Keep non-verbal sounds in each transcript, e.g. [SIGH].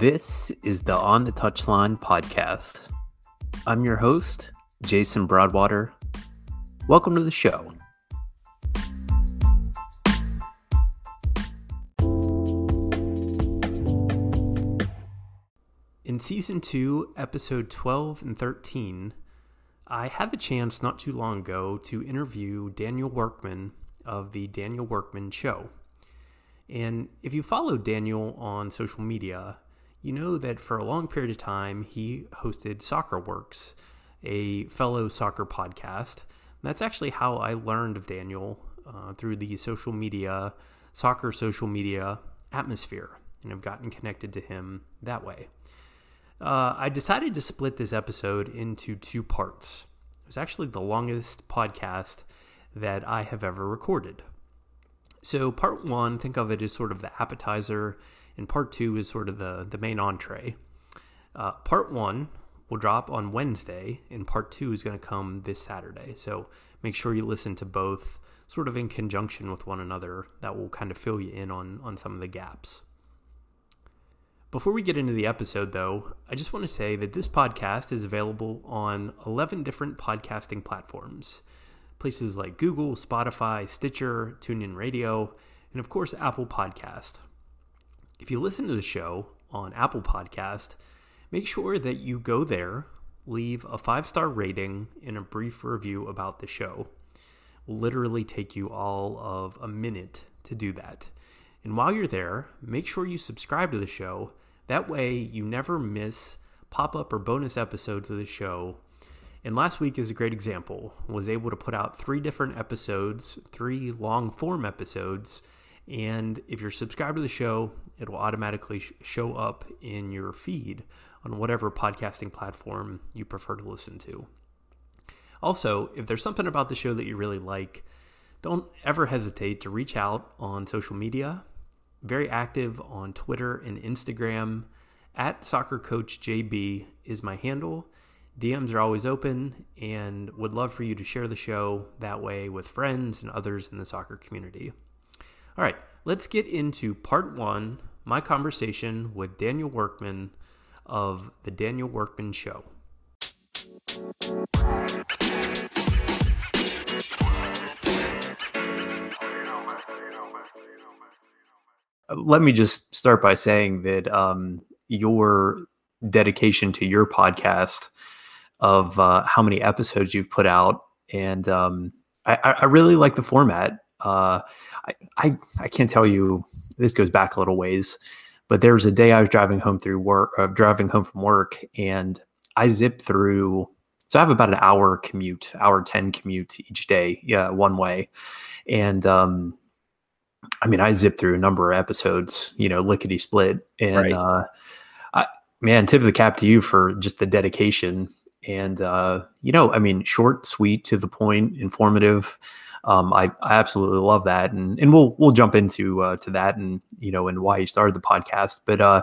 This is the On the Touchline podcast. I'm your host, Jason Broadwater. Welcome to the show. In season 2, episode 12 and 13, I had the chance not too long ago to interview Daniel Workman of the Daniel Workman Show. And if you follow Daniel on social media, you know that for a long period of time he hosted Soccer Works, a fellow soccer podcast. And that's actually how I learned of Daniel uh, through the social media, soccer social media atmosphere, and I've gotten connected to him that way. Uh, I decided to split this episode into two parts. It was actually the longest podcast that I have ever recorded. So, part one, think of it as sort of the appetizer, and part two is sort of the, the main entree. Uh, part one will drop on Wednesday, and part two is going to come this Saturday. So, make sure you listen to both sort of in conjunction with one another. That will kind of fill you in on, on some of the gaps. Before we get into the episode, though, I just want to say that this podcast is available on 11 different podcasting platforms places like Google, Spotify, Stitcher, TuneIn Radio, and of course, Apple Podcast. If you listen to the show on Apple Podcast, make sure that you go there, leave a five star rating, and a brief review about the show. It will literally take you all of a minute to do that. And while you're there, make sure you subscribe to the show. That way, you never miss pop up or bonus episodes of the show and last week is a great example. Was able to put out three different episodes, three long form episodes, and if you're subscribed to the show, it will automatically show up in your feed on whatever podcasting platform you prefer to listen to. Also, if there's something about the show that you really like, don't ever hesitate to reach out on social media. Very active on Twitter and Instagram. At Soccer Coach JB is my handle. DMs are always open and would love for you to share the show that way with friends and others in the soccer community. All right, let's get into part one my conversation with Daniel Workman of The Daniel Workman Show. Let me just start by saying that um, your dedication to your podcast of uh, how many episodes you've put out, and um, I, I, really like the format. Uh, I, I, I can't tell you. This goes back a little ways, but there was a day I was driving home through work, uh, driving home from work, and I zipped through. So I have about an hour commute, hour ten commute each day, yeah, one way, and um, I mean I zipped through a number of episodes, you know, lickety split, and right. uh, I, man, tip of the cap to you for just the dedication and uh, you know, I mean, short, sweet, to the point, informative. Um, I, I absolutely love that, and and we'll we'll jump into uh, to that, and you know, and why you started the podcast. But uh,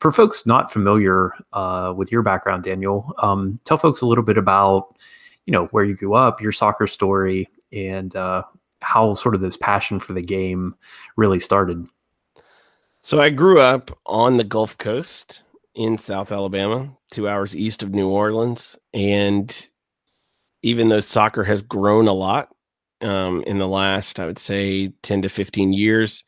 for folks not familiar uh, with your background, Daniel, um, tell folks a little bit about you know where you grew up, your soccer story, and uh, how sort of this passion for the game really started. So I grew up on the Gulf Coast in South Alabama, two hours east of New Orleans. And even though soccer has grown a lot um, in the last, I would say, 10 to 15 years,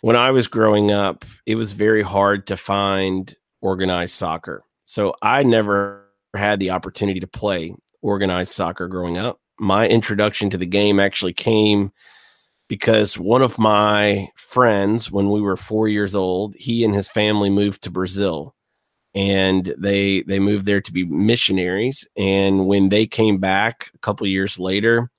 when I was growing up, it was very hard to find organized soccer. So I never had the opportunity to play organized soccer growing up. My introduction to the game actually came because one of my friends, when we were four years old, he and his family moved to Brazil and they they moved there to be missionaries and when they came back a couple years later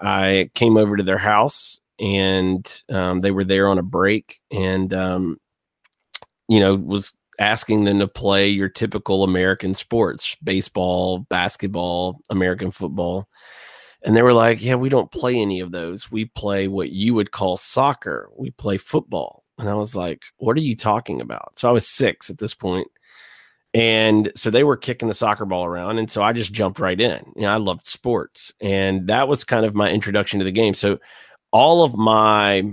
i came over to their house and um, they were there on a break and um, you know was asking them to play your typical american sports baseball basketball american football. And they were like yeah we don't play any of those. We play what you would call soccer. We play football. And i was like what are you talking about? So i was six at this point and so they were kicking the soccer ball around. And so I just jumped right in. You know, I loved sports. And that was kind of my introduction to the game. So all of my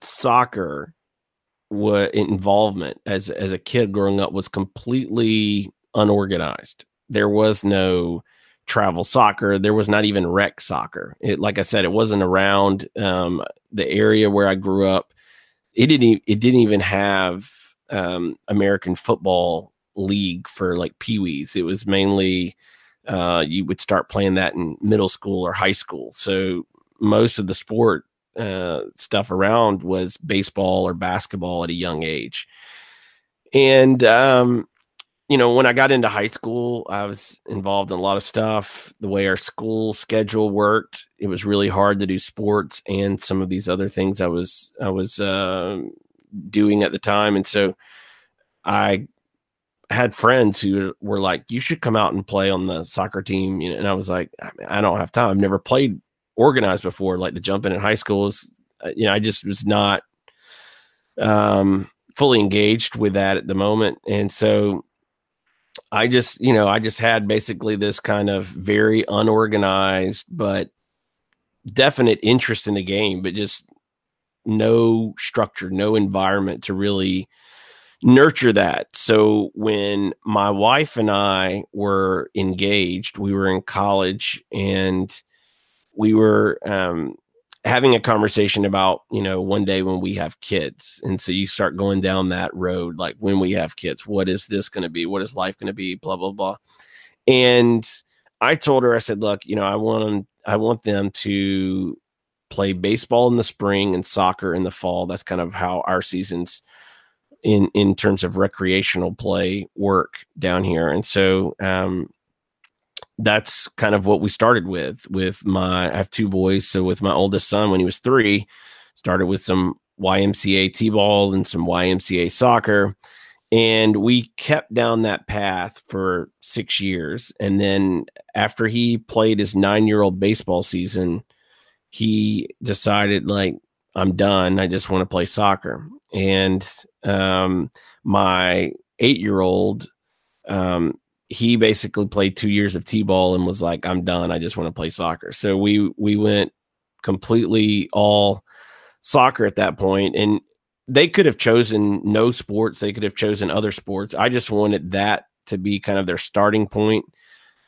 soccer involvement as as a kid growing up was completely unorganized. There was no travel soccer. There was not even rec soccer. It, like I said, it wasn't around um, the area where I grew up. It didn't. It didn't even have um, American football league for like peewees. It was mainly uh, you would start playing that in middle school or high school. So most of the sport uh, stuff around was baseball or basketball at a young age. And um, you know, when I got into high school, I was involved in a lot of stuff. The way our school schedule worked, it was really hard to do sports and some of these other things I was I was uh, doing at the time. And so I had friends who were like, "You should come out and play on the soccer team." You know, and I was like, "I don't have time. I've never played organized before. Like to jump in in high school is, uh, you know, I just was not um, fully engaged with that at the moment, and so I just, you know, I just had basically this kind of very unorganized but definite interest in the game, but just no structure, no environment to really nurture that. So when my wife and I were engaged, we were in college and we were um, having a conversation about you know one day when we have kids. And so you start going down that road like when we have kids what is this going to be? What is life going to be? Blah blah blah. And i told her i said look you know i want them i want them to play baseball in the spring and soccer in the fall. That's kind of how our seasons in in terms of recreational play work down here. And so um that's kind of what we started with with my I have two boys. So with my oldest son when he was 3 started with some YMCA T-ball and some YMCA soccer. And we kept down that path for 6 years. And then after he played his 9-year-old baseball season he decided like I'm done. I just want to play soccer and um my 8-year-old um he basically played two years of t-ball and was like i'm done i just want to play soccer. So we we went completely all soccer at that point and they could have chosen no sports they could have chosen other sports. I just wanted that to be kind of their starting point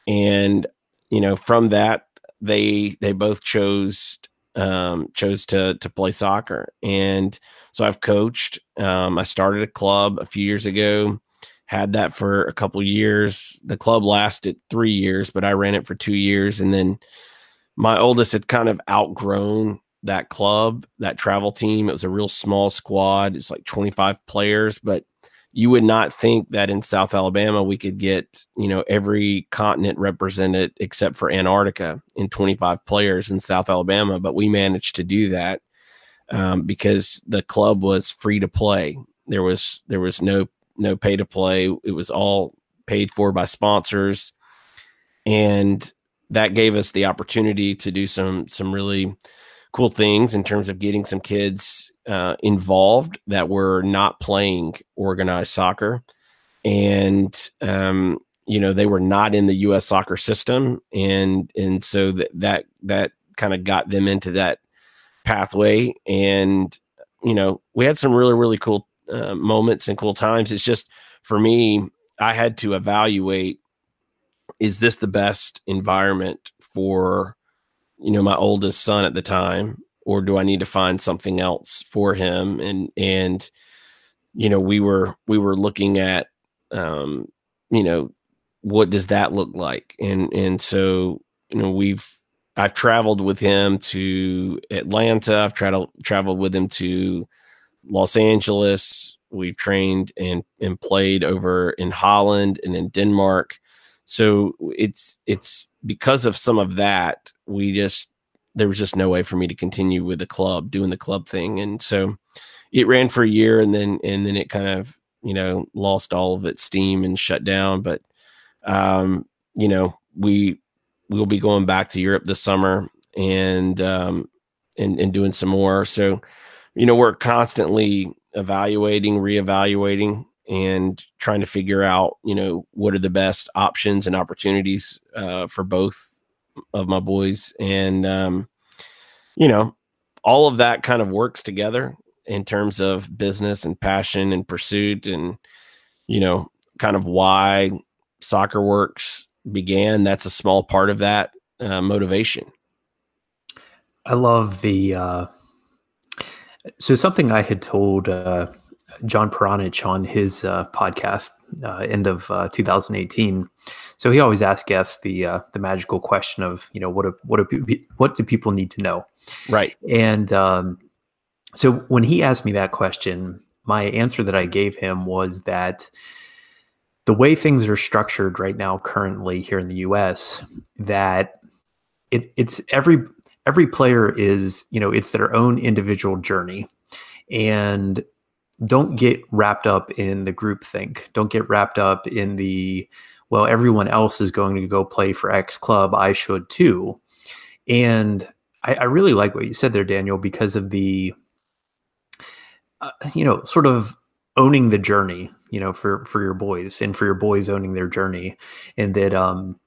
and you know from that they they both chose um, chose to to play soccer and so i've coached um, i started a club a few years ago had that for a couple years. The club lasted three years, but I ran it for two years. And then my oldest had kind of outgrown that club, that travel team. It was a real small squad. It's like 25 players, but you would not think that in South Alabama we could get, you know, every continent represented except for Antarctica in 25 players in South Alabama. But we managed to do that um, because the club was free to play. There was there was no no pay to play. It was all paid for by sponsors, and that gave us the opportunity to do some some really cool things in terms of getting some kids uh, involved that were not playing organized soccer, and um, you know they were not in the U.S. soccer system, and and so that that that kind of got them into that pathway, and you know we had some really really cool uh, moments and cool times. It's just for me, I had to evaluate is this the best environment for you know my oldest son at the time or do I need to find something else for him and and you know we were we were looking at um you know what does that look like and and so you know we've I've traveled with him to Atlanta I've traveled traveled with him to Los Angeles. We've trained and and played over in Holland and in Denmark. So it's it's because of some of that we just there was just no way for me to continue with the club doing the club thing. And so it ran for a year and then and then it kind of you know lost all of its steam and shut down. But um you know we we'll be going back to Europe this summer and um and and doing some more. So you know, we're constantly evaluating, reevaluating, and trying to figure out, you know, what are the best options and opportunities uh, for both of my boys. And, um, you know, all of that kind of works together. in terms of business and passion and pursuit and you know kind of why soccer works began that's a small part of that uh, motivation i love the uh, so something i had told uh, john Peranich on his uh, podcast uh, end of uh, 2018 so he always asks guests the the magical question of you know what do, what do, what do people need to know? Right. And um, so when he asked me that question, my answer that I gave him was that the way things are structured right now, currently here in the U.S., that it, it's every every player is you know it's their own individual journey, and don't get wrapped up in the group think. Don't get wrapped up in the well, everyone else is going to go play for X club. I should too. And I, I really like what you said there, Daniel, because of the uh, you know, sort of owning the journey, you know, for for your boys and for your boys owning their journey, and that um,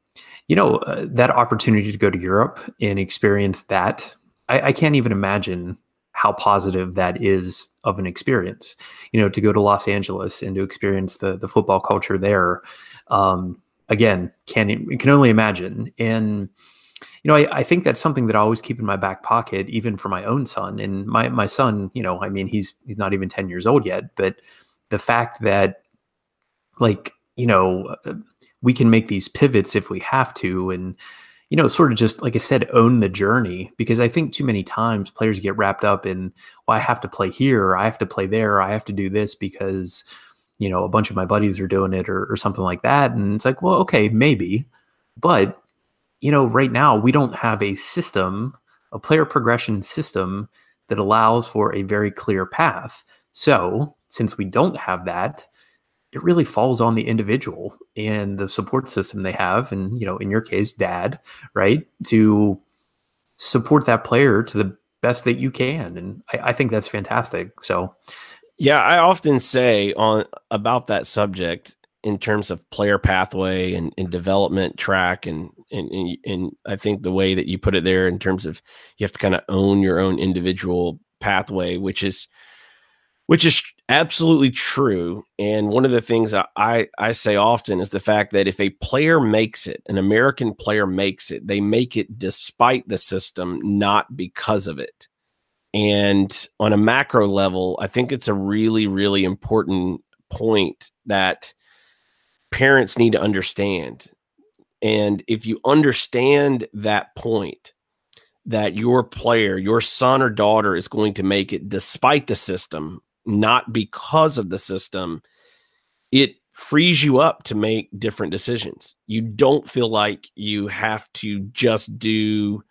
you know, uh, that opportunity to go to Europe and experience that, I, I can't even imagine how positive that is of an experience. You know, to go to Los Angeles and to experience the the football culture there. Um, again, can can only imagine and you know, I, I think that's something that I always keep in my back pocket, even for my own son. And my my son, you know, I mean, he's he's not even ten years old yet, but the fact that, like, you know, uh, we can make these pivots if we have to, and you know, sort of just like I said, own the journey. Because I think too many times players get wrapped up in, well, I have to play here, or I have to play there, or I have to do this because you know a bunch of my buddies are doing it, or, or something like that. And it's like, well, okay, maybe, but you know, right now we don't have a system, a player progression system that allows for a very clear path. So, since we don't have that, it really falls on the individual and the support system they have, and you know, in your case, dad, right, to support that player to the best that you can, and I, I think that's fantastic. So, yeah, I often say on about that subject in terms of player pathway and, and development track and, and and and I think the way that you put it there in terms of you have to kind of own your own individual pathway, which is which is absolutely true. And one of the things I, I say often is the fact that if a player makes it, an American player makes it, they make it despite the system, not because of it. And on a macro level, I think it's a really, really important point that parents need to understand. And if you understand that point, that your player, your son or daughter is going to make it despite the system, not because of the system, it frees you up to make different decisions. You don't feel like you have to just do,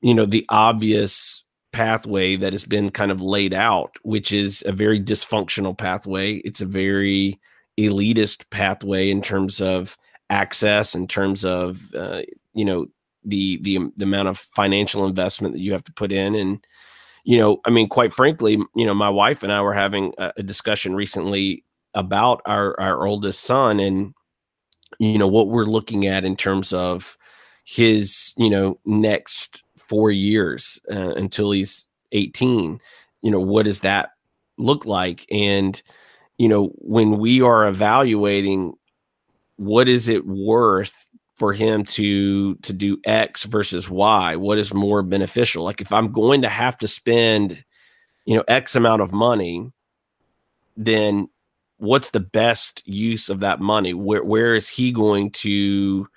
you know, the obvious pathway that has been kind of laid out, which is a very dysfunctional pathway. It's a very elitist pathway in terms of access, in terms of uh, you know the, the the amount of financial investment that you have to put in, and you know, I mean, quite frankly, you know, my wife and I were having a, discussion recently about our our oldest son, and you know what we're looking at in terms of his you know next four years uh, until he's 18 you know what does that look like? And you know, when we are evaluating what is it worth for him to to do X versus Y, what is more beneficial? Like if I'm going to have to spend, you know, X amount of money, then what's the best use of that money? Where where is he going to,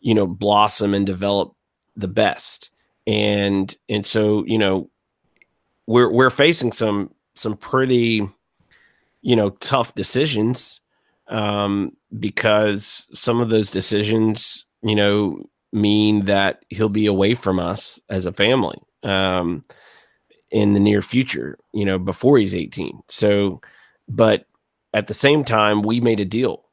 you know, blossom and develop the best? And and so, you know, we're we're facing some some pretty you know, tough decisions um, because some of those decisions, you know, mean that he'll be away from us as a family um, in the near future, you know, before he's 18. So, but at the same time, we made a deal.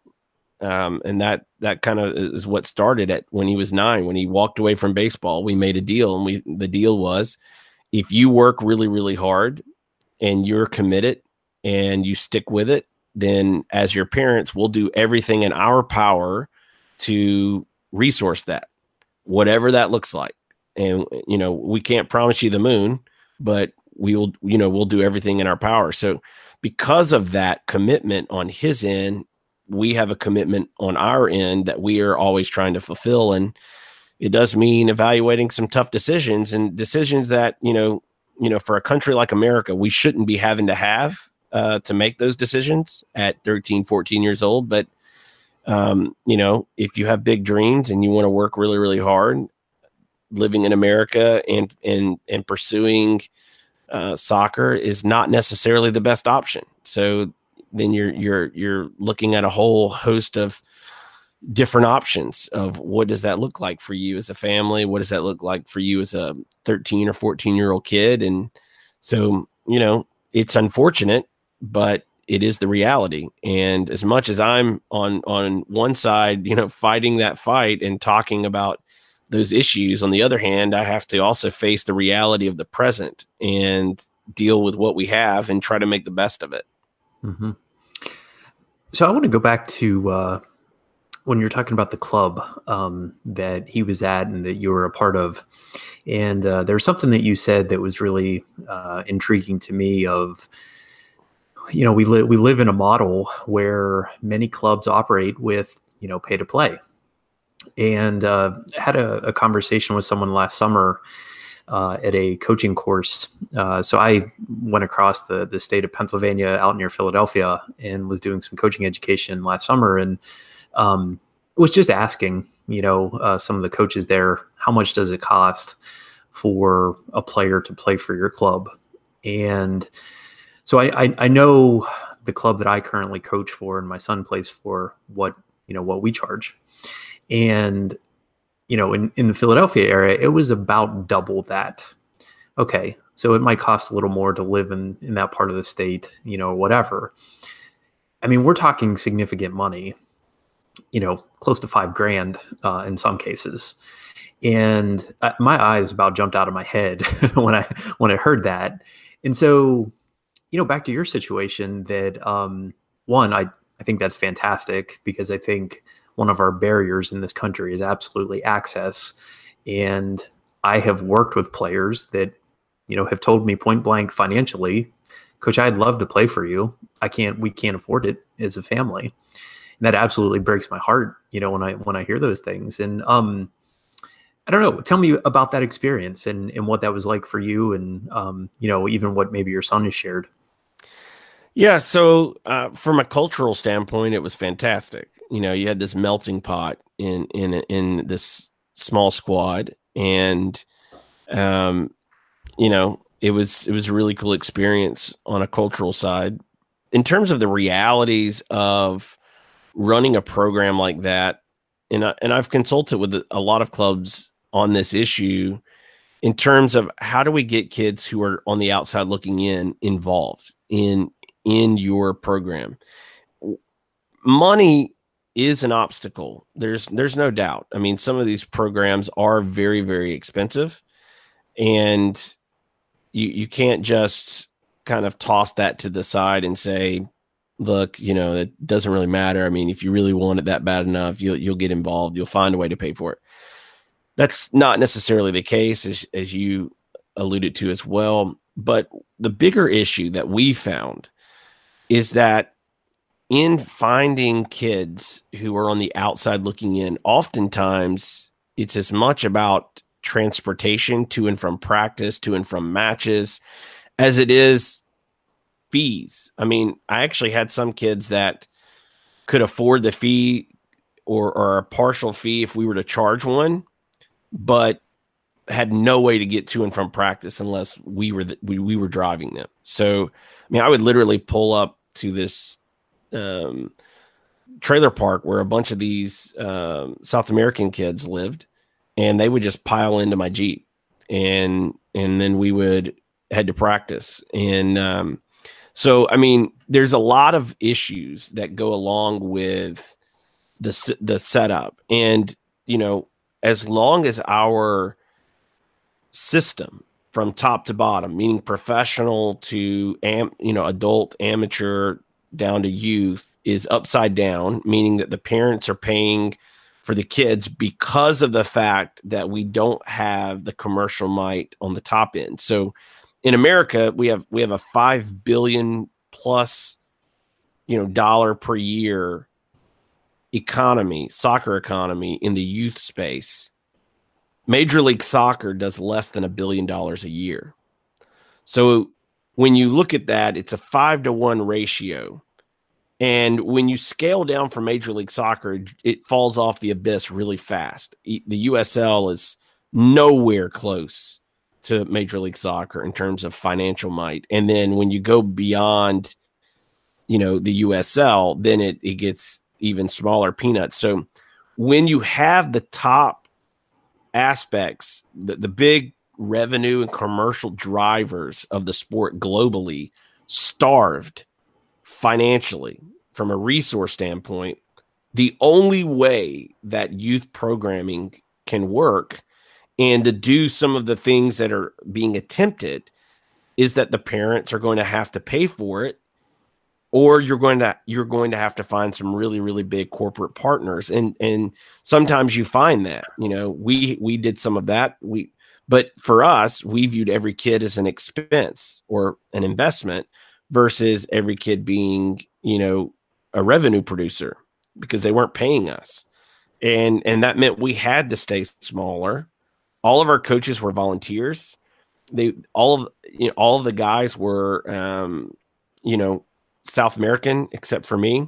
Um, and that that kind of is what started at when he was nine. When he walked away from baseball, we made a deal, and we the deal was, if you work really really hard and you're committed and you stick with it, then as your parents, we'll do everything in our power to resource that, whatever that looks like. And, you know, we can't promise you the moon, but we will you know we'll do everything in our power. So because of that commitment on his end we have a commitment on our end that we are always trying to fulfill. And it does mean evaluating some tough decisions and decisions that you know you know for a country like america we shouldn't be having to have uh, to make those decisions at 13 14 years old but um, you know if you have big dreams and you want to work really really hard living in america and and and pursuing uh, soccer is not necessarily the best option. So then you're you're you're looking at a whole host of different options of what does that look like for you as a family? What does that look like for you as a 13 or 14 year old kid? And so you know it's unfortunate but it is the reality. And as much as i'm on on one side you know fighting that fight and talking about those issues on the other hand i have to also face the reality of the present and deal with what we have and try to make the best of it. Mm-hmm. so i want to go back to uh, when you're talking about the club um, that he was at and that you were a part of. And uh, there's something that you said that was really uh, intriguing to me of you know we live we live in a model where many clubs operate with you know pay to play and uh, had a, a, conversation with someone last summer uh, at a coaching course. Uh, so I went across the the state of Pennsylvania out near Philadelphia and was doing some coaching education last summer and um, was just asking, you know, uh, some of the coaches there, how much does it cost for a player to play for your club? And so I, I, I know the club that I currently coach for and my son plays for what you know what we charge, and you know in in the Philadelphia area it was about double that. Okay, so it might cost a little more to live in in that part of the state, you know, whatever. I mean, we're talking significant money, you know, close to five grand uh, in some cases. And uh, my eyes about jumped out of my head [LAUGHS] when I when I heard that. And so, you know, back to your situation, that um, one, I I think that's fantastic because I think one of our barriers in this country is absolutely access. And I have worked with players that, you know, have told me point blank financially, Coach, I'd love to play for you. I can't. We can't afford it as a family and that absolutely breaks my heart you know when i when i hear those things and um i don't know tell me about that experience and and what that was like for you and um you know even what maybe your son has shared yeah so uh, from a cultural standpoint it was fantastic. You know you had this melting pot in in in this small squad and um you know it was it was a really cool experience on a cultural side. In terms of the realities of running a program like that, and I, and I've consulted with a lot of clubs on this issue in terms of how do we get kids who are on the outside looking in involved in in your program. Money is an obstacle. There's there's no doubt. I mean, some of these programs are very very expensive, and you you can't just kind of toss that to the side and say look, you know, it doesn't really matter. I mean, if you really want it that bad enough, you'll you'll get involved. You'll find a way to pay for it. That's not necessarily the case, as as you alluded to as well. But the bigger issue that we found is that in finding kids who are on the outside looking in, oftentimes it's as much about transportation to and from practice, to and from matches, as it is fees. I mean, I actually had some kids that could afford the fee or, or a partial fee if we were to charge one, but had no way to get to and from practice unless we were we, we were driving them. So, I mean, I would literally pull up to this um, trailer park where a bunch of these um, South American kids lived, and they would just pile into my Jeep, and and then we would head to practice. And um, so, I mean, there's a lot of issues that go along with the the setup, and you know, as long as our system from top to bottom, meaning professional to am, you know, adult, amateur, down to youth, is upside down, meaning that the parents are paying for the kids because of the fact that we don't have the commercial might on the top end. So in America, we have we have a five billion plus, you know, dollar per year economy, soccer economy in the youth space. Major League Soccer does less than a billion dollars a year. So when you look at that, it's a five to one ratio. And when you scale down from Major League Soccer, it falls off the abyss really fast. The USL is nowhere close to Major League Soccer in terms of financial might. And then when you go beyond, you know, the USL, then it, it gets even smaller peanuts. So when you have the top aspects, the, the big revenue and commercial drivers of the sport globally starved financially from a resource standpoint, the only way that youth programming can work and to do some of the things that are being attempted is that the parents are going to have to pay for it or you're going to you're going to have to find some really really big corporate partners and and sometimes you find that you know we we did some of that we but for us we viewed every kid as an expense or an investment versus every kid being you know a revenue producer because they weren't paying us and and that meant we had to stay smaller all of our coaches were volunteers. They all of you know, all of the guys were um, you know South American except for me,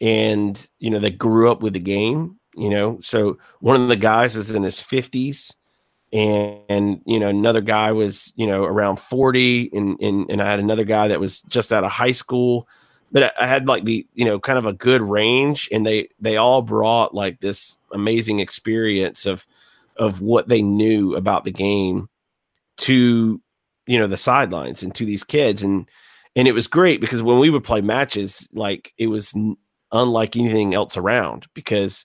and you know they grew up with the game. You know, so one of the guys was in his fifties, and, and you know another guy was you know around forty, and, and and I had another guy that was just out of high school. But I had like the you know kind of a good range, and they they all brought like this amazing experience of of what they knew about the game to you know the sidelines and to these kids and and it was great because when we would play matches like it was n- unlike anything else around because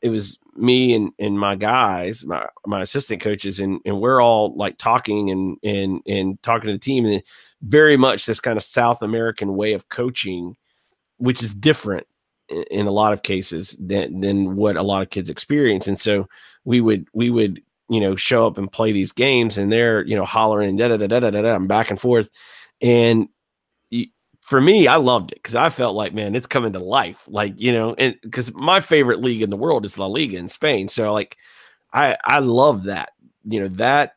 it was me and, and my guys my, my assistant coaches and, and we're all like talking and and and talking to the team and very much this kind of south american way of coaching which is different in, in a lot of cases than than what a lot of kids experience. And so we would we would you know show up and play these games and they're you know hollering da da da da da da and back and forth and for me i loved it because i felt like man it's coming to life. Like you know and because my favorite league in the world is la liga in spain so like i i love that you know that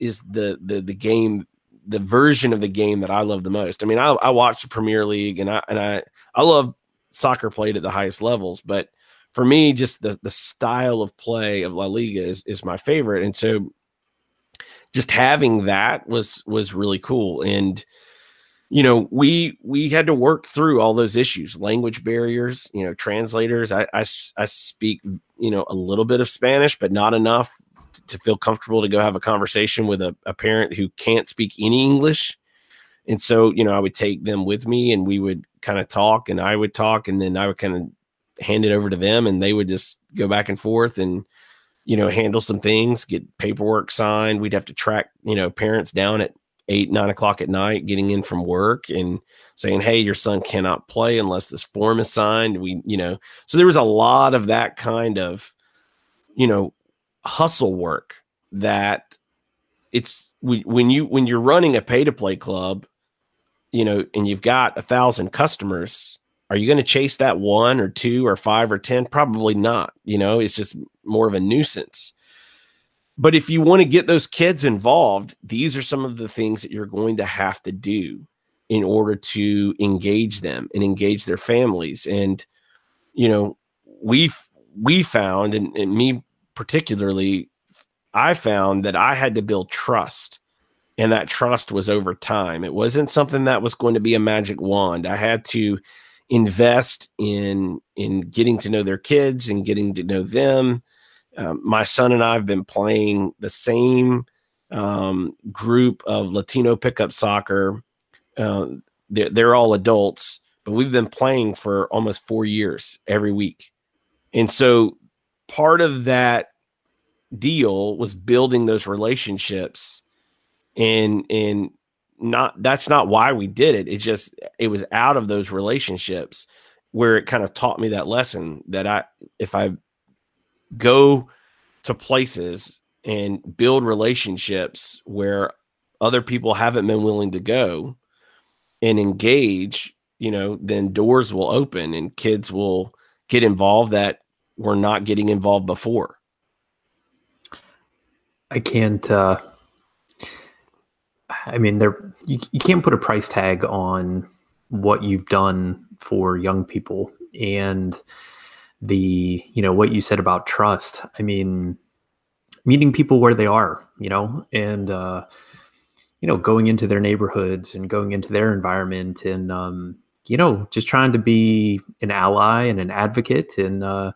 is the the the game the version of the game that i love the most. I mean i, I watch the premier league and i and i i love soccer played at the highest levels but for me, just the the style of play of La Liga is is my favorite, and so just having that was was really cool. And you know, we we had to work through all those issues, language barriers, you know, translators. I I, I speak you know a little bit of Spanish, but not enough to feel comfortable to go have a conversation with a, a parent who can't speak any English. And so, you know, I would take them with me and we would kind of talk and I would talk and then I would kind of hand it over to them and they would just go back and forth and you know handle some things get paperwork signed. We'd have to track you know parents down at eight nine o'clock at night getting in from work and saying hey your son cannot play unless this form is signed. We you know so there was a lot of that kind of you know hustle work that it's when you when you're running a pay to play club you know and you've got a thousand customers are you going to chase that one or two or five or 10? Probably not. You know, it's just more of a nuisance. But if you want to get those kids involved, these are some of the things that you're going to have to do in order to engage them and engage their families. And, you know, we we found, and, and me particularly, I found that I had to build trust and that trust was over time. It wasn't something that was going to be a magic wand. I had to invest in in getting to know their kids and getting to know them. Um, my son and I have been playing the same um, group of Latino pickup soccer. Uh, they're, they're all adults, but we've been playing for almost four years every week. And so part of that deal was building those relationships and and not that's not why we did it. It just it was out of those relationships where it kind of taught me that lesson that I if I go to places and build relationships where other people haven't been willing to go and engage, you know, then doors will open and kids will get involved that were not getting involved before. I can't uh I mean there you, you can't put a price tag on what you've done for young people. And the you know what you said about trust i mean meeting people where they are you know and uh you know going into their neighborhoods and going into their environment and um you know just trying to be an ally and an advocate. And uh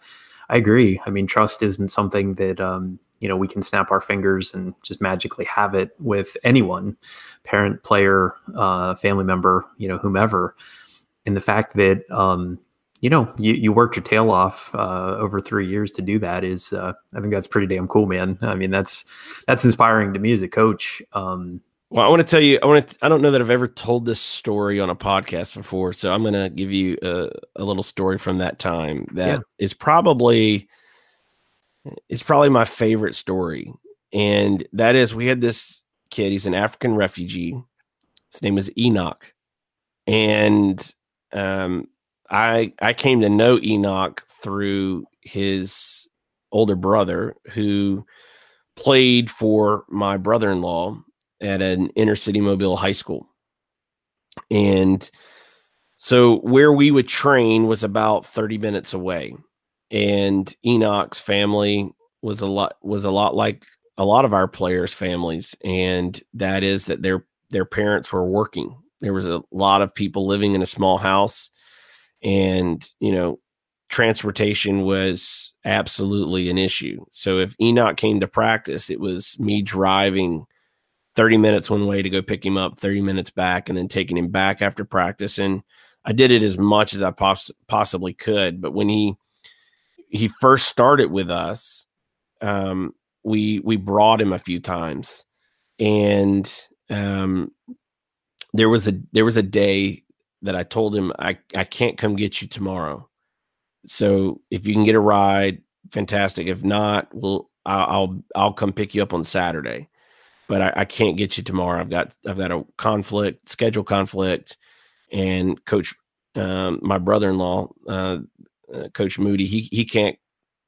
i agree. I mean trust isn't something that um you know we can snap our fingers and just magically have it with anyone parent player uh family member you know whomever. And the fact that um you know you, you worked your tail off uh, over three years to do that is uh, i think that's pretty damn cool man. I mean that's that's inspiring to me as a coach. Um, well i want to tell you i want to i don't know that i've ever told this story on a podcast before so i'm going to give you a, a, little story from that time that yeah. is probably is probably my favorite story and that is we had this kid he's an african refugee his name is enoch and um, I I came to know Enoch through his older brother who played for my brother-in-law at an inner city mobile high school. And so where we would train was about 30 minutes away. And Enoch's family was a lot was a lot like a lot of our players' families. And that is that their their parents were working there was a lot of people living in a small house, and you know, transportation was absolutely an issue. So if Enoch came to practice, it was me driving 30 minutes one way to go pick him up, 30 minutes back, and then taking him back after practice. And I did it as much as I poss- possibly could. But when he he first started with us, um, we we brought him a few times, and um, there was a there was a day that I told him I I can't come get you tomorrow. So if you can get a ride, fantastic. If not, we'll I'll I'll come pick you up on Saturday. But I, I can't get you tomorrow. I've got I've got a conflict, schedule conflict, and Coach um, my brother-in-law, uh, uh, Coach Moody, he he can't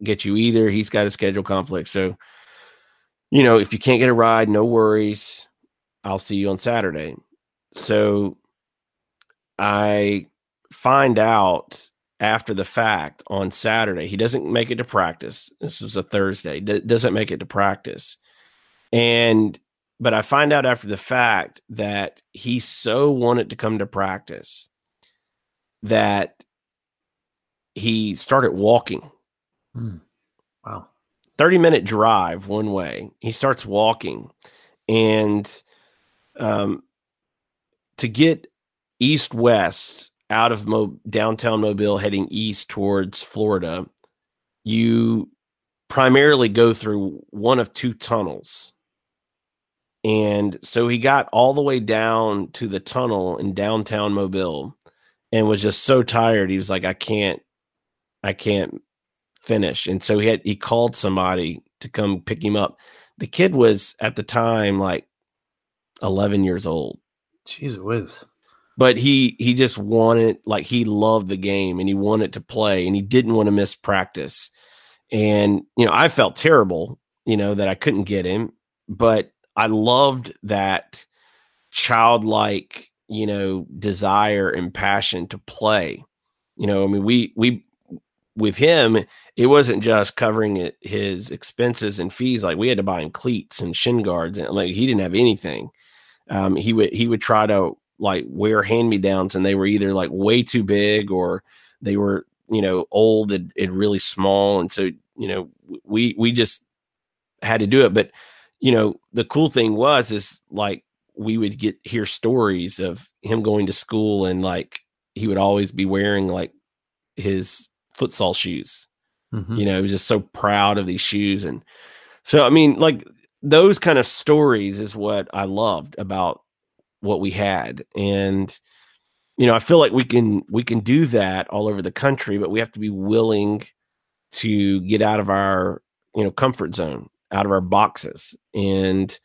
get you either. He's got a schedule conflict. So, you know, if you can't get a ride, no worries. I'll see you on Saturday. So I find out after the fact on Saturday. He doesn't make it to practice. This was a Thursday. D- doesn't make it to practice. And but I find out after the fact that he so wanted to come to practice that he started walking. Mm. Wow. 30 minute drive one way. He starts walking and um to get east west out of Mo- downtown Mobile heading east towards Florida, you primarily go through one of two tunnels. And so he got all the way down to the tunnel in downtown Mobile and was just so tired. He was like, I can't, I can't finish. And so he had, he called somebody to come pick him up. The kid was at the time like 11 years old. Jeez whiz. But he he just wanted like he loved the game and he wanted to play and he didn't want to miss practice. And you know, I felt terrible, you know, that I couldn't get him, but I loved that childlike, you know, desire and passion to play. You know, I mean, we we with him, it wasn't just covering it, his expenses and fees. Like we had to buy him cleats and shin guards, and like he didn't have anything um, he would he would try to like wear hand me downs, and they were either like way too big or they were you know old and, and really small, and so you know we we just had to do it. But you know the cool thing was is like we would get hear stories of him going to school and like he would always be wearing like his futsal shoes. Mm-hmm. You know, he was just so proud of these shoes. And so, I mean, like those kind of stories is what I loved about what we had. And you know, I feel like we can we can do that all over the country, but we have to be willing to get out of our, you know, comfort zone, out of our boxes. And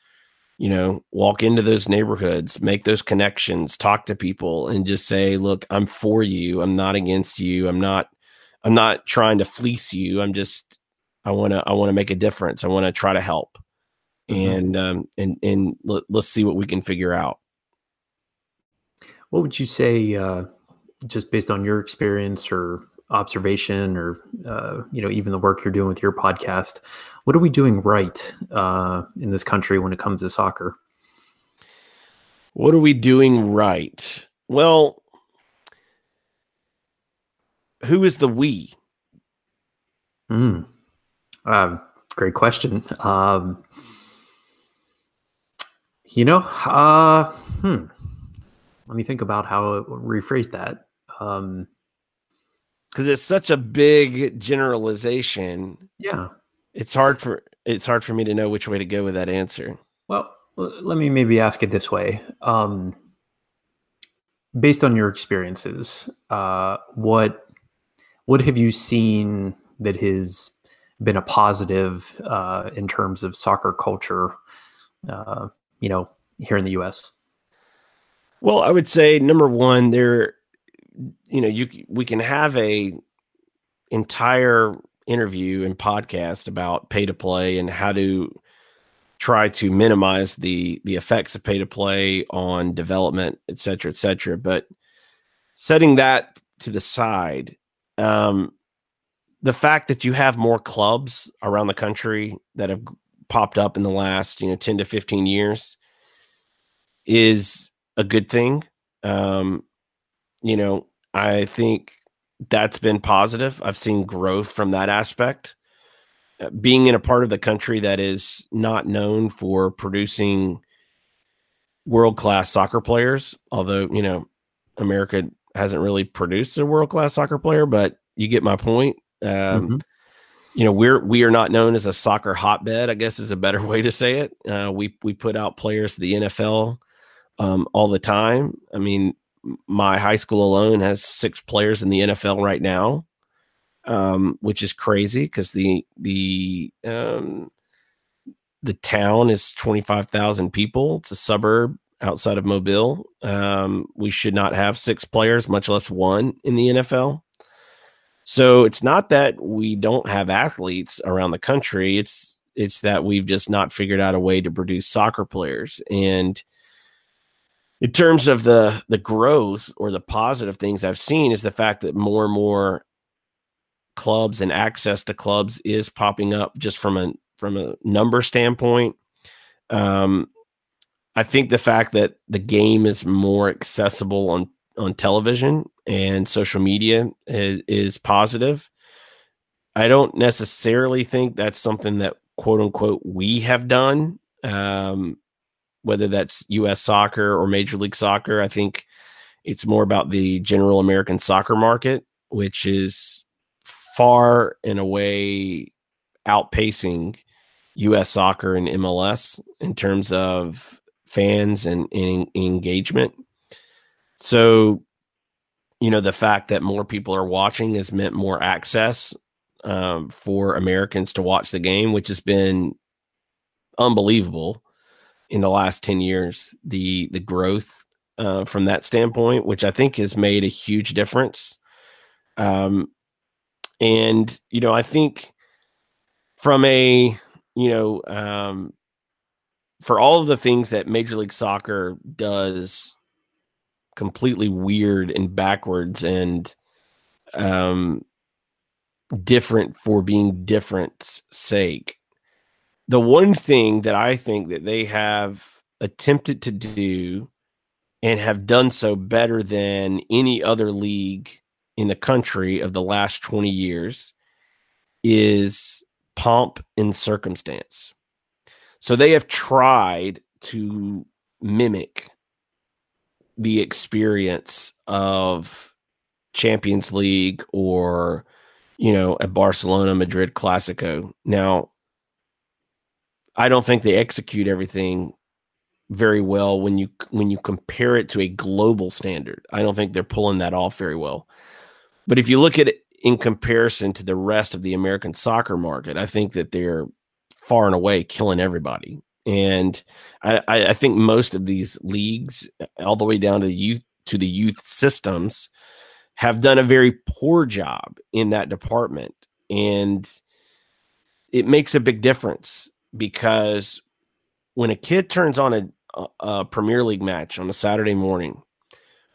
you know, walk into those neighborhoods, make those connections, talk to people and just say, look, I'm for you. I'm not against you. I'm not, I'm not trying to fleece you. I'm just, I want to, I want to make a difference. I want to try to help. Mm-hmm. And, um, and, and let, let's see what we can figure out. What would you say, uh, just based on your experience or observation or uh, you know even the work you're doing with your podcast what are we doing right uh, in this country when it comes to soccer what are we doing right well who is the we mm. uh, great question um, you know uh, hmm. let me think about how to rephrase that um, because it's such a big generalization. Yeah, it's hard for it's hard for me to know which way to go with that answer. Well, let me maybe ask it this way: um, based on your experiences, uh, what what have you seen that has been a positive uh, in terms of soccer culture? Uh, you know, here in the U.S. Well, I would say number one, there you know you we can have a entire interview and podcast about pay to play and how to try to minimize the the effects of pay to play on development et cetera et cetera but setting that to the side um the fact that you have more clubs around the country that have popped up in the last you know 10 to 15 years is a good thing um you know I think that's been positive. I've seen growth from that aspect. Uh, being in a part of the country that is not known for producing world class soccer players, although, you know, America hasn't really produced a world class soccer player, but you get my point. Um, mm-hmm. You know, we're we are not known as a soccer hotbed. I guess is a better [LAUGHS] way to say it. Uh, we we put out players to the NFL um, all the time. I mean, my high school alone has six players in the NFL right now, um, which is crazy because the the um, the town is twenty five thousand people. It's a suburb outside of Mobile. Um, we should not have six players, much less one in the NFL. So it's not that we don't have athletes around the country. It's it's that we've just not figured out a way to produce soccer players and in terms of the the growth or the positive things I've seen is the fact that more and more clubs and access to clubs is popping up just from a from a number standpoint. Um, I think the fact that the game is more accessible on on television and social media is, is positive. I don't necessarily think that's something that quote unquote we have done. Um, whether that's US soccer or Major League Soccer. I think it's more about the general American soccer market, which is far and away outpacing US soccer and MLS in terms of fans and, and engagement. So, you know, the fact that more people are watching has meant more access um, for Americans to watch the game, which has been unbelievable in the last 10 years the the growth uh, from that standpoint which i think has made a huge difference um, and you know i think from a you know um, for all of the things that major league soccer does completely weird and backwards and um, different for being different's sake the one thing that I think that they have attempted to do and have done so better than any other league in the country of the last 20 years is pomp and circumstance. So they have tried to mimic the experience of Champions League or you know a Barcelona Madrid Clasico. Now I don't think they execute everything very well when you when you compare it to a global standard. I don't think they're pulling that off very well. But if you look at it in comparison to the rest of the American soccer market, I think that they're far and away killing everybody. And I, I think most of these leagues, uh, all the way down to the youth to the youth systems, have done a very poor job in that department. And it makes a big difference because when a kid turns on a, a, a Premier League match on a Saturday morning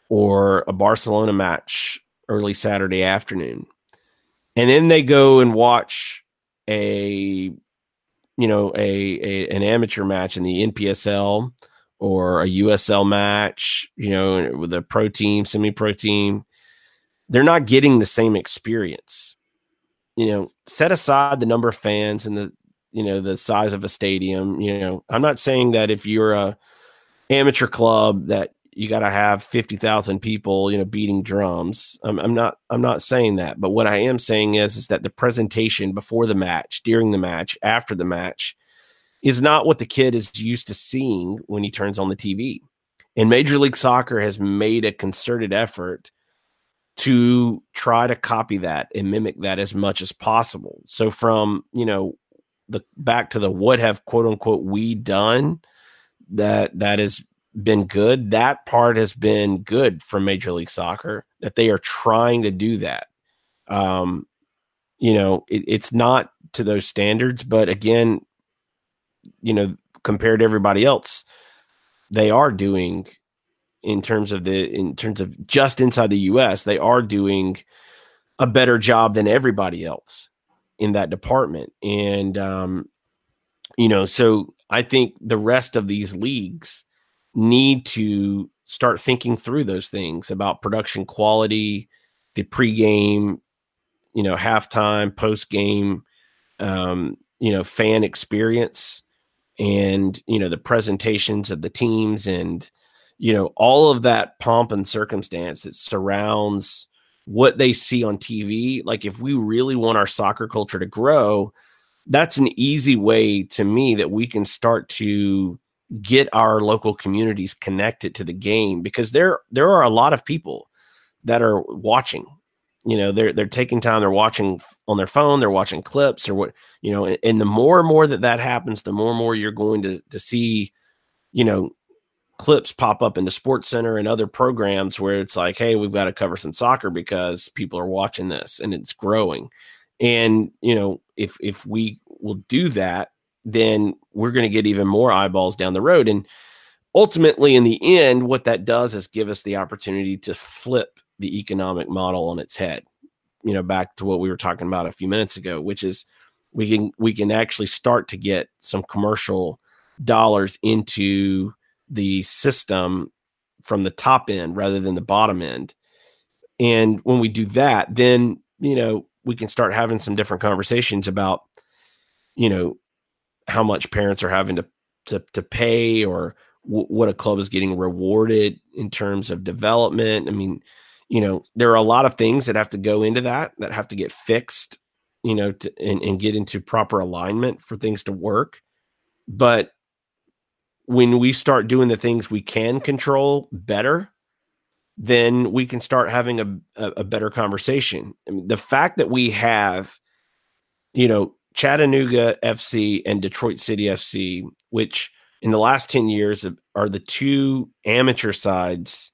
or a Barcelona match early Saturday afternoon, and then they go and watch a you know a, a an amateur match in the NPSL or a USL match, you know, with a pro team, semi pro team, they're not getting the same experience. You know, set aside the number of fans and the you know the size of a stadium. You know, I'm not saying that if you're a amateur club that you got to have 50,000 people, you know, beating drums. I'm, I'm, not, I'm not saying that, but what I am saying is, is that the presentation before the match, during the match, after the match is not what the kid is used to seeing when he turns on the TV. And Major League Soccer has made a concerted effort to try to copy that and mimic that as much as possible. So from, you know, the back to the what have quote unquote we done that that is been good. That part has been good for Major League Soccer that they are trying to do that. Um, you know, it, it's not to those standards, but again, you know, compared to everybody else, they are doing in terms of the in terms of just inside the US, they are doing a better job than everybody else in that department. And um, you know, so I think the rest of these leagues need to start thinking through those things about production quality, the pregame, you know, halftime, post game, um, you know, fan experience, and you know the presentations of the teams, and you know all of that pomp and circumstance that surrounds what they see on TV. Like, if we really want our soccer culture to grow, that's an easy way to me that we can start to get our local communities connected to the game because there there are a lot of people that are watching you know they're they're taking time they're watching on their phone they're watching clips or what you know and, and the more and more that that happens the more and more you're going to to see you know clips pop up in the sports center and other programs where it's like hey we've got to cover some soccer because people are watching this and it's growing. And you know if if we will do that then we're going to get even more eyeballs down the road. And ultimately, in the end, what that does is give us the opportunity to flip the economic model on its head. You know, back to what we were talking about a few minutes ago, which is we can we can actually start to get some commercial dollars into the system from the top end rather than the bottom end. And when we do that, then you know we can start having some different conversations about you know how much parents are having to to, to pay or w- what a club is getting rewarded in terms of development. I mean, you know, there are a lot of things that have to go into that that have to get fixed, you know, to, and, and get into proper alignment for things to work. But when we start doing the things we can control better, then we can start having a, a, a better conversation. I mean, the fact that we have, you know, Chattanooga FC and Detroit City FC, which in the last 10 years are the two amateur sides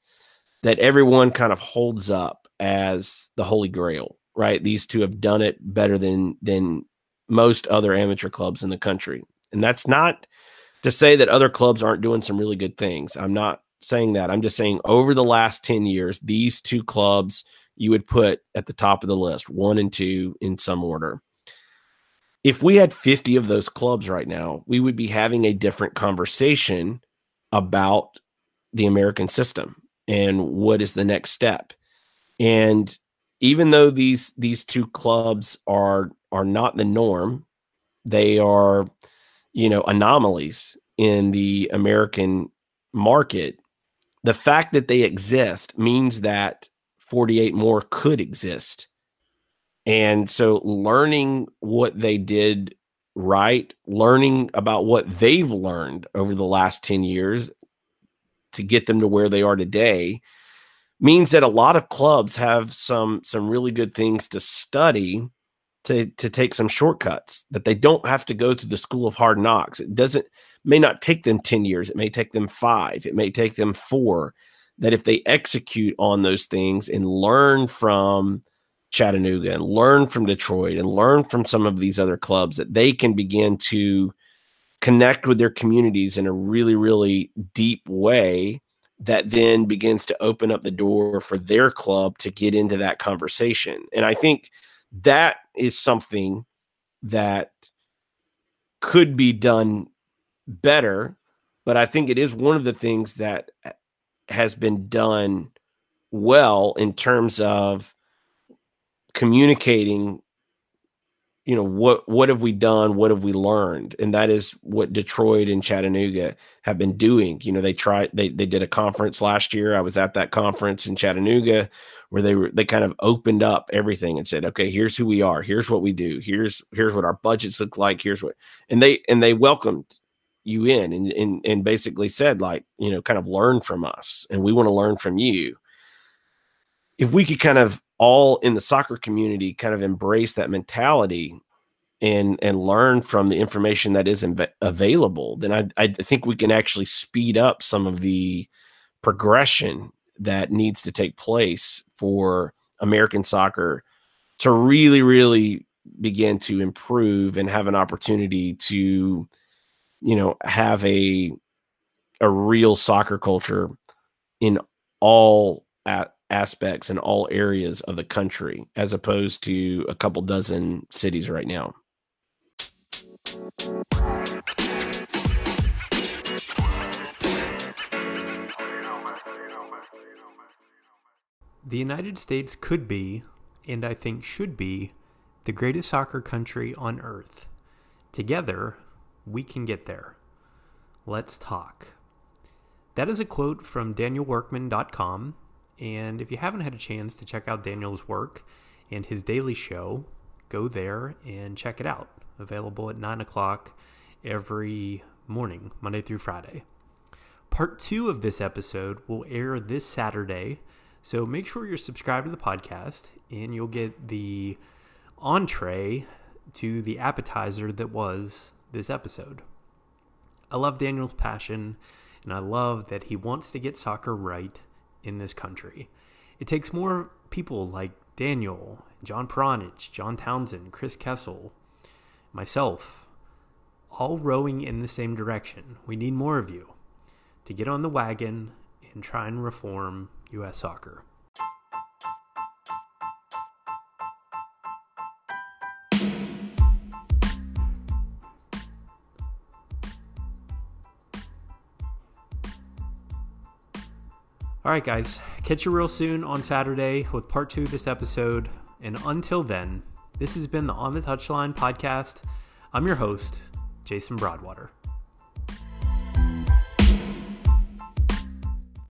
that everyone kind of holds up as the holy grail, right? These two have done it better than than most other amateur clubs in the country. And that's not to say that other clubs aren't doing some really good things. I'm not saying that. I'm just saying over the last 10 years, these two clubs you would put at the top of the list, one and two in some order if we had 50 of those clubs right now, we would be having a different conversation about the American system and what is the next step. And even though these these two clubs are are not the norm, they are you know anomalies in the American market. The fact that they exist means that 48 more could exist and so learning what they did right, learning about what they've learned over the last 10 years to get them to where they are today means that a lot of clubs have some some really good things to study to to take some shortcuts that they don't have to go to the school of hard knocks. It doesn't may not take them 10 years, it may take them five, it may take them four. That if they execute on those things and learn from Chattanooga and learn from Detroit and learn from some of these other clubs, that they can begin to connect with their communities in a really, really deep way that then begins to open up the door for their club to get into that conversation. And I think that is something that could be done better, but I think it is one of the things that uh, has been done well in terms of communicating you know what what have we done what have we learned? And that is what detroit and chattanooga have been doing. You know they tried they, they did a conference last year. I was at that conference in chattanooga where they were they kind of opened up everything and said okay here's who we are. Here's what we do. Here's here's what our budgets look like. Here's what and they and they welcomed you in and and, and basically said like you know kind of learn from us and we want to learn from you. If we could kind of all in the soccer community kind of embrace that mentality and and learn from the information that is inv- available then I, I think we can actually speed up some of the progression that needs to take place for american soccer to really really begin to improve and have an opportunity to you know have a a real soccer culture in all at aspects in all areas of the country as opposed to a couple dozen cities right now. The United States could be, and I think should be, the greatest soccer country on earth. Together, we can get there. Let's talk. That is a quote from DanielWorkman.com, and if you haven't had a chance to check out Daniel's work and his daily show, go there and check it out. Available at 9 o'clock every morning, Monday through Friday. Part two of this episode will air this Saturday, so make sure you're subscribed to the podcast and you'll get the entree to the appetizer that was this episode. I love Daniel's passion and I love that he wants to get soccer right in this country. It takes more people like Daniel, John Peronich, John Townsend, Chris Kessel, myself, all rowing in the same direction. We need more of you to get on the wagon and try and reform U.S. soccer. All right, guys, catch you real soon on Saturday with part two of this episode. And until then, this has been the On the Touchline podcast. I'm your host, Jason Broadwater.